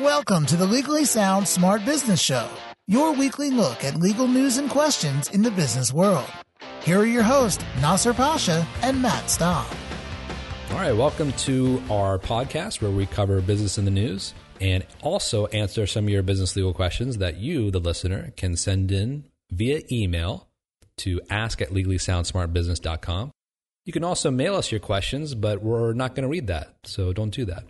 Welcome to the Legally Sound Smart Business Show, your weekly look at legal news and questions in the business world. Here are your hosts, Nasser Pasha and Matt Staub. All right, welcome to our podcast where we cover business in the news and also answer some of your business legal questions that you, the listener, can send in via email to ask at legallysoundsmartbusiness.com. You can also mail us your questions, but we're not going to read that, so don't do that.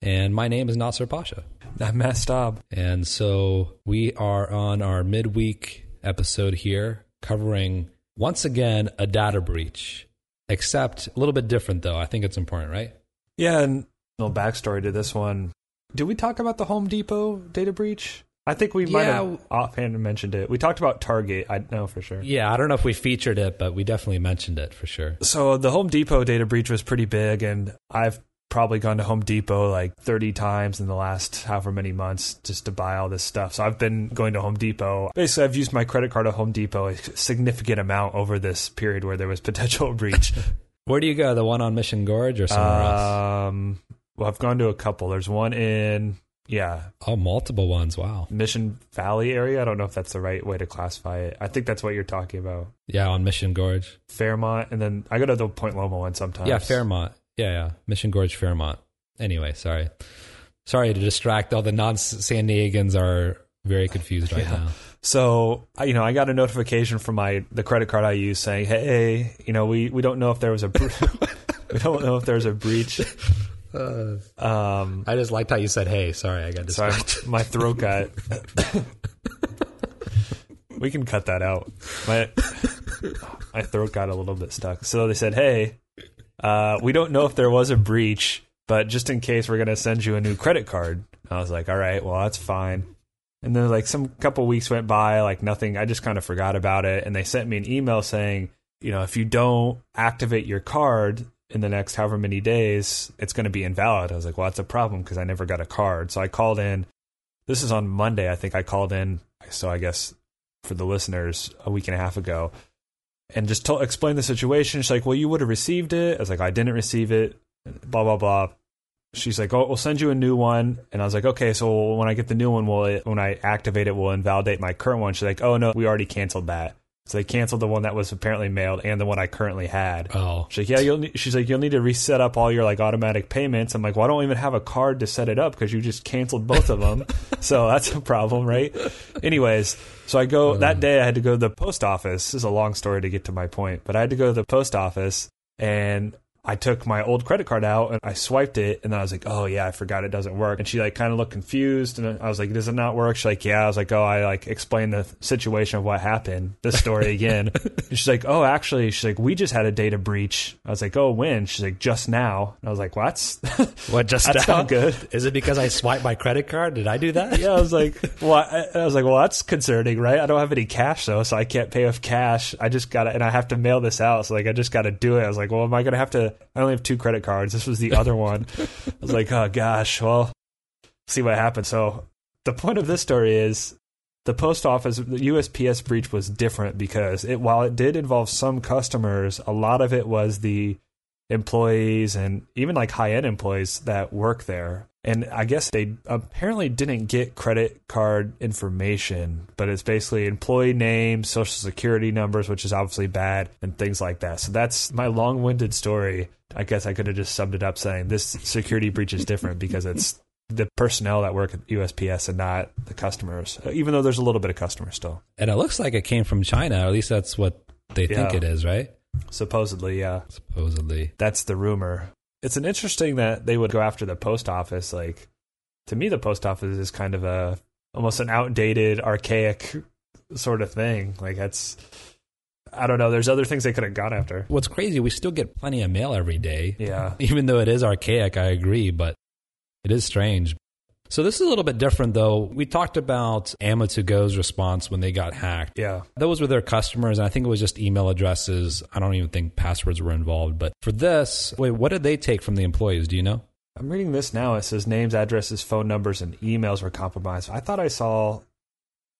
And my name is Nasser Pasha. I'm Matt Staub. And so we are on our midweek episode here covering once again a data breach, except a little bit different though. I think it's important, right? Yeah, and a little backstory to this one. Did we talk about the Home Depot data breach? I think we might Yeah. have offhand mentioned it. We talked about Target. I know for sure. Yeah, I don't know if we featured it, but we definitely mentioned it for sure. So the Home Depot data breach was pretty big, and I've probably gone to Home Depot like 30 times in the last however many months just to buy all this stuff. So I've been going to Home Depot. Basically, I've used my credit card at Home Depot a significant amount over this period where there was potential breach. Where do you go? The one on Mission Gorge or somewhere else? um, well, I've gone to a couple. There's one in, yeah, Oh, multiple ones. Wow. Mission Valley area. I don't know if that's the right way to classify it. I think that's what you're talking about. Yeah, on Mission Gorge. Fairmount, and then I go to the Point Loma one sometimes. Yeah, Fairmount. Yeah, yeah. Mission Gorge, Fairmount. Anyway, sorry. Sorry to distract. All the non San Diegans are very confused right Yeah. now. So you know, I got a notification from my the credit card I use saying, "Hey, you know, we we don't know if there was a bre- we don't know if there's a breach." Um, I just liked how you said, hey, sorry, I got sorry, distracted. my throat got. we can cut that out. My my throat got a little bit stuck. So they said, "Hey, uh, we don't know if there was a breach, but just in case, we're going to send you a new credit card." I was like, "All right, well, that's fine." And then like some couple weeks went by, like nothing. I just kind of forgot about it, and they sent me an email saying, you know, if you don't activate your card in the next however many days, it's going to be invalid. I was like, well, that's a problem because I never got a card. So I called in. This is on Monday. I think I called in. So I guess for the listeners, a week and a half ago, and just told, explained the situation. She's like, well, you would have received it. I was like, I didn't receive it. Blah blah blah. She's like, oh, we'll send you a new one. And I was like, okay, so when I get the new one, will it, when I activate it, will invalidate my current one? She's like, oh no, we already canceled that. So they canceled the one that was apparently mailed and the one I currently had. Oh, She's like, yeah, you'll. Need, she's like, you'll need to reset up all your like automatic payments. I'm like, well, I don't even have a card to set it up because you just canceled both of them. so that's a problem, right? Anyways, so I go that uh. day. I had to go to the post office. This is a long story to get to my point, but I had to go to the post office and. I took my old credit card out and I swiped it, and I was like, "Oh yeah, I forgot it doesn't work." And she like kind of looked confused, and I was like, "Does it not work?" She's like, "Yeah." I was like, "Oh, I like explained the situation of what happened, this story again." she's like, "Oh, actually," she's like, "We just had a data breach." I was like, "Oh, when?" She's like, "Just now." And I was like, "What?" what just That's now? not good. Is it because I swiped my credit card? Did I do that? yeah, I was like, "Well," I, I was like, "Well, that's concerning, right? I don't have any cash though, so I can't pay with cash. I just got to, and I have to mail this out, so like, I just got to do it." I was like, "Well, am I gonna have to?" I only have two credit cards. This was the other one. I was like, "Oh gosh, well." see what happens. So the point of this story is the post office, the USPS breach was different because it, while it did involve some customers, a lot of it was the employees and even like high end employees that work there. And I guess they apparently didn't get credit card information, but it's basically employee names, social security numbers, which is obviously bad, and things like that. So that's my long winded story. I guess I could have just summed it up saying this security breach is different because it's the personnel that work at USPS and not the customers, even though there's a little bit of customers still. And it looks like it came from China, or at least that's what they think Yeah. it is, right? Supposedly, yeah. Supposedly. That's the rumor. It's an interesting that they would go after the post office. Like to me, the post office is kind of a almost an outdated, archaic sort of thing. Like that's I don't know. There's other things they could have gone after. What's crazy, we still get plenty of mail every day. Yeah. Even though it is archaic, I agree, but it is strange. So this is a little bit different though. We talked about Ama2Go's response when they got hacked. Yeah. Those were their customers, and I think it was just email addresses. I don't even think passwords were involved. But for this, wait, what did they take from the employees? Do you know? I'm reading this now. It says names, addresses, phone numbers, and emails were compromised. I thought I saw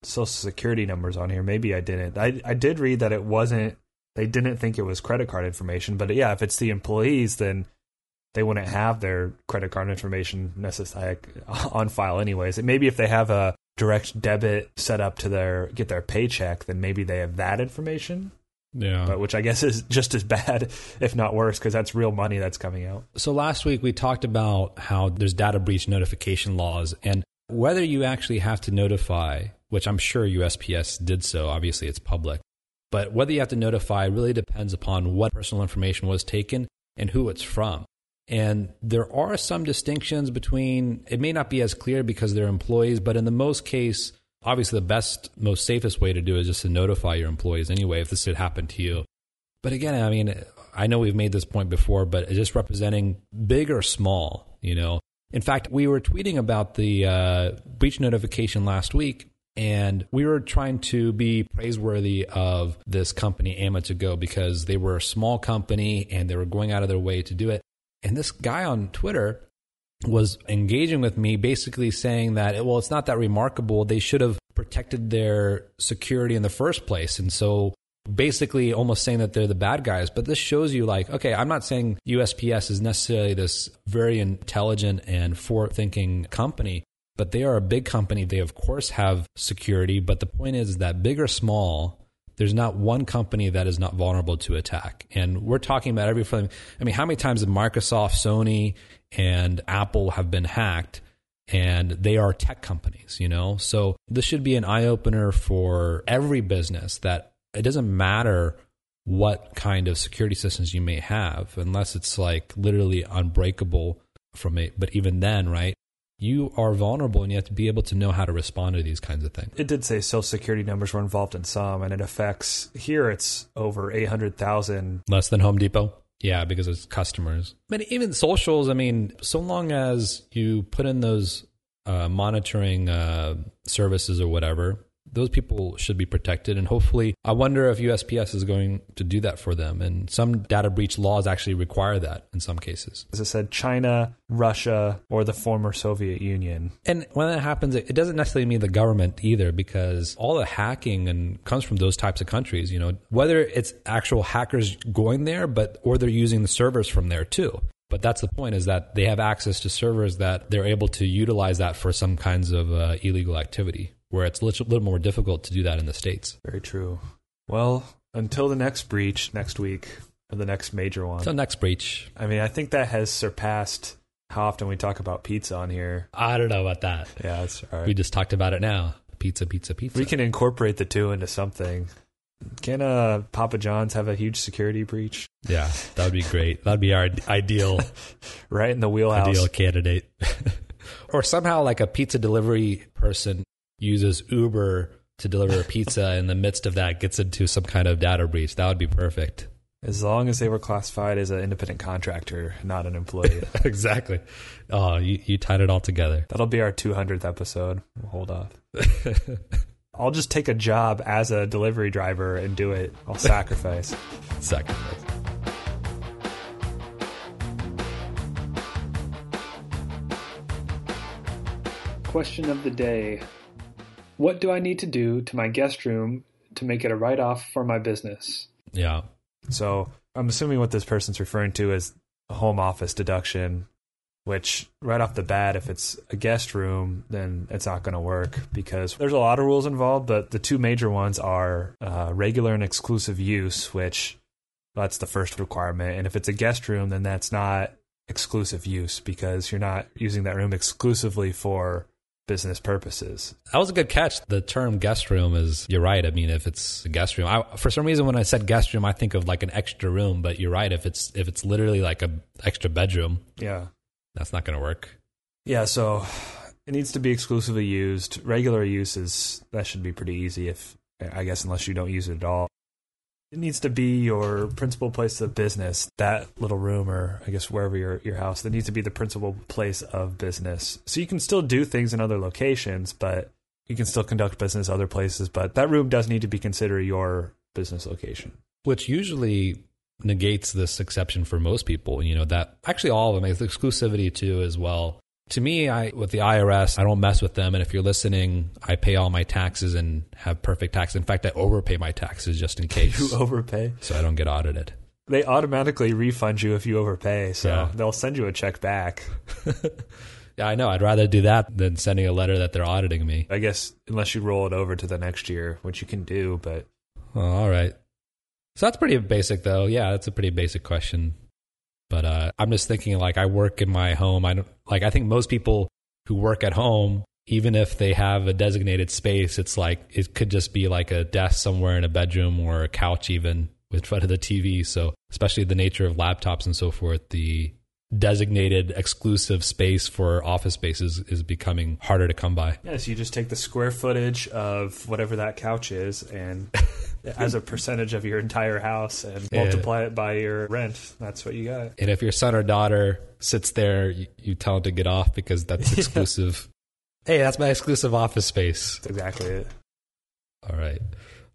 social security numbers on here. Maybe I didn't. I I did read that it wasn't. They didn't think it was credit card information. But yeah, if it's the employees, then they wouldn't have their credit card information necessarily on file anyways. And maybe if they have a direct debit set up to their get their paycheck, then maybe they have that information. Yeah. But which I guess is just as bad, if not worse, because that's real money that's coming out. So last week we talked about how there's data breach notification laws and whether you actually have to notify, which I'm sure USPS did so, obviously it's public, but whether you have to notify really depends upon what personal information was taken and who it's from. And there are some distinctions between, it may not be as clear because they're employees, but in the most case, obviously the best, most safest way to do it is just to notify your employees anyway if this had happened to you. But again, I mean, I know we've made this point before, but just representing big or small, you know. In fact, we were tweeting about the uh, breach notification last week, and we were trying to be praiseworthy of this company, Ama2Go, because they were a small company and they were going out of their way to do it. And this guy on Twitter was engaging with me, basically saying that, well, it's not that remarkable. They should have protected their security in the first place. And so basically almost saying that they're the bad guys. But this shows you, like, okay, I'm not saying USPS is necessarily this very intelligent and forward thinking company, but they are a big company. They, of course, have security. But the point is that big or small, there's not one company that is not vulnerable to attack. And we're talking about everything. I mean, how many times have Microsoft, Sony, and Apple have been hacked? And they are tech companies, you know? So this should be an eye opener for every business that it doesn't matter what kind of security systems you may have, unless it's like literally unbreakable from it. But even then, right? You are vulnerable and you have to be able to know how to respond to these kinds of things. It did say social security numbers were involved in some, and it affects here it's over 800,000. Less than Home Depot? Yeah, because it's customers. But even socials, I mean, so long as you put in those uh, monitoring uh, services or whatever, those people should be protected. And hopefully, I wonder if USPS is going to do that for them. And some data breach laws actually require that in some cases. As I said, China, Russia, or the former Soviet Union. And when that happens, it doesn't necessarily mean the government either, because all the hacking and comes from those types of countries. You know, whether it's actual hackers going there, but or they're using the servers from there too. But that's the point is that they have access to servers that they're able to utilize that for some kinds of uh, illegal activity where it's a little, little more difficult to do that in the States. Very true. Well, until the next breach next week, or the next major one. Until next breach. I mean, I think that has surpassed how often we talk about pizza on here. I don't know about that. Yeah, that's all right. We just talked about it now. Pizza, pizza, pizza. We can incorporate the two into something. Can uh, Papa John's have a huge security breach? Yeah, that would be great. That'd be our ideal, right in the wheelhouse. Ideal candidate. or somehow like a pizza delivery person uses Uber to deliver a pizza in the midst of that gets into some kind of data breach. That would be perfect. As long as they were classified as an independent contractor, not an employee. exactly. Oh, you, you tied it all together. That'll be our 200th episode. We'll hold off. I'll just take a job as a delivery driver and do it. I'll sacrifice. sacrifice. Question of the day what do I need to do to my guest room to make it a write off for my business? Yeah. So I'm assuming what this person's referring to is a home office deduction, which right off the bat, if it's a guest room, then it's not going to work because there's a lot of rules involved. But the two major ones are uh, regular and exclusive use, which that's the first requirement. And if it's a guest room, then that's not exclusive use because you're not using that room exclusively for business purposes. That was a good catch. The term guest room is, you're right. I mean, if it's a guest room, I, for some reason, when I said guest room, I think of like an extra room, but you're right. If it's, if it's literally like a extra bedroom, yeah, that's not going to work. Yeah. So it needs to be exclusively used. Regular use is, that should be pretty easy if, I guess, unless you don't use it at all. It needs to be your principal place of business. That little room, or I guess wherever your your house, that needs to be the principal place of business. So you can still do things in other locations, but you can still conduct business other places. But that room does need to be considered your business location. Which usually negates this exception for most people. You know that actually all of them, exclusivity too as well to me, I with the IRS, I don't mess with them. And if you're listening, I pay all my taxes and have perfect tax. In fact, I overpay my taxes just in case. You overpay, so I don't get audited. they automatically refund you if you overpay, so Yeah. they'll send you a check back. Yeah, I know. I'd rather do that than sending a letter that they're auditing me. I guess unless you roll it over to the next year, which you can do, but Oh, all right. So that's pretty basic, though. Yeah, that's a pretty basic question. But uh, I'm just thinking, like, I work in my home. I don't like. I think most people who work at home, even if they have a designated space, it's like it could just be like a desk somewhere in a bedroom or a couch, even in front of the TV. So, especially the nature of laptops and so forth, the designated exclusive space for office spaces is becoming harder to come by. yes, you just take the square footage of whatever that couch is and as a percentage of your entire house and Yeah. multiply it by your rent. That's what you got. And if your son or daughter sits there, you, you tell them to get off because that's exclusive. hey, that's my exclusive office space. That's exactly it. All right.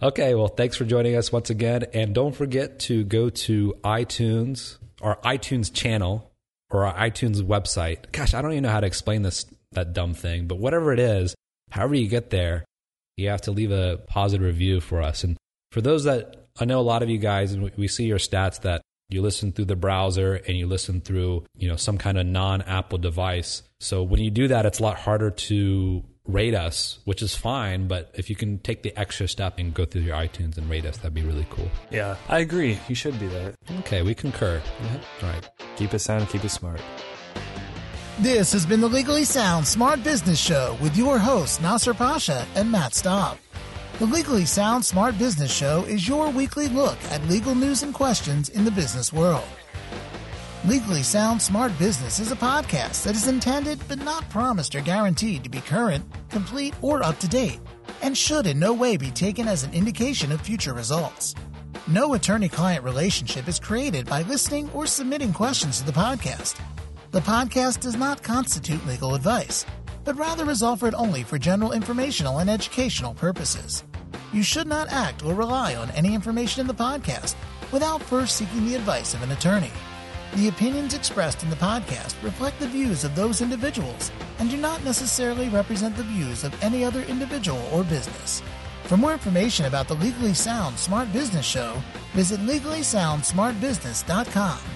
Okay. Well, thanks for joining us once again. And don't forget to go to iTunes, our iTunes channel, or our iTunes website. Gosh, I don't even know how to explain this, that dumb thing, but whatever it is, however you get there, you have to leave a positive review for us. And for those that I know a lot of you guys, and we- see your stats that you listen through the browser and you listen through, you know, some kind of non-Apple device. So when you do that, it's a lot harder to rate us, which is fine. But if you can take the extra step and go through your iTunes and rate us, that'd be really cool. Yeah, I agree. You should do that. Okay, we concur. All right. Keep it sound, keep it smart. This has been the Legally Sound Smart Business Show with your hosts Nasser Pasha and Matt Staub. The Legally Sound Smart Business Show is your weekly look at legal news and questions in the business world. Legally Sound Smart Business is a podcast that is intended but not promised or guaranteed to be current, complete, or up to date, and should in no way be taken as an indication of future results. No attorney client relationship is created by listening or submitting questions to the podcast. The podcast does not constitute legal advice, but rather is offered only for general informational and educational purposes. You should not act or rely on any information in the podcast without first seeking the advice of an attorney. The opinions expressed in the podcast reflect the views of those individuals and do not necessarily represent the views of any other individual or business. For more information about the Legally Sound Smart Business Show, visit legallysoundsmartbusiness.com.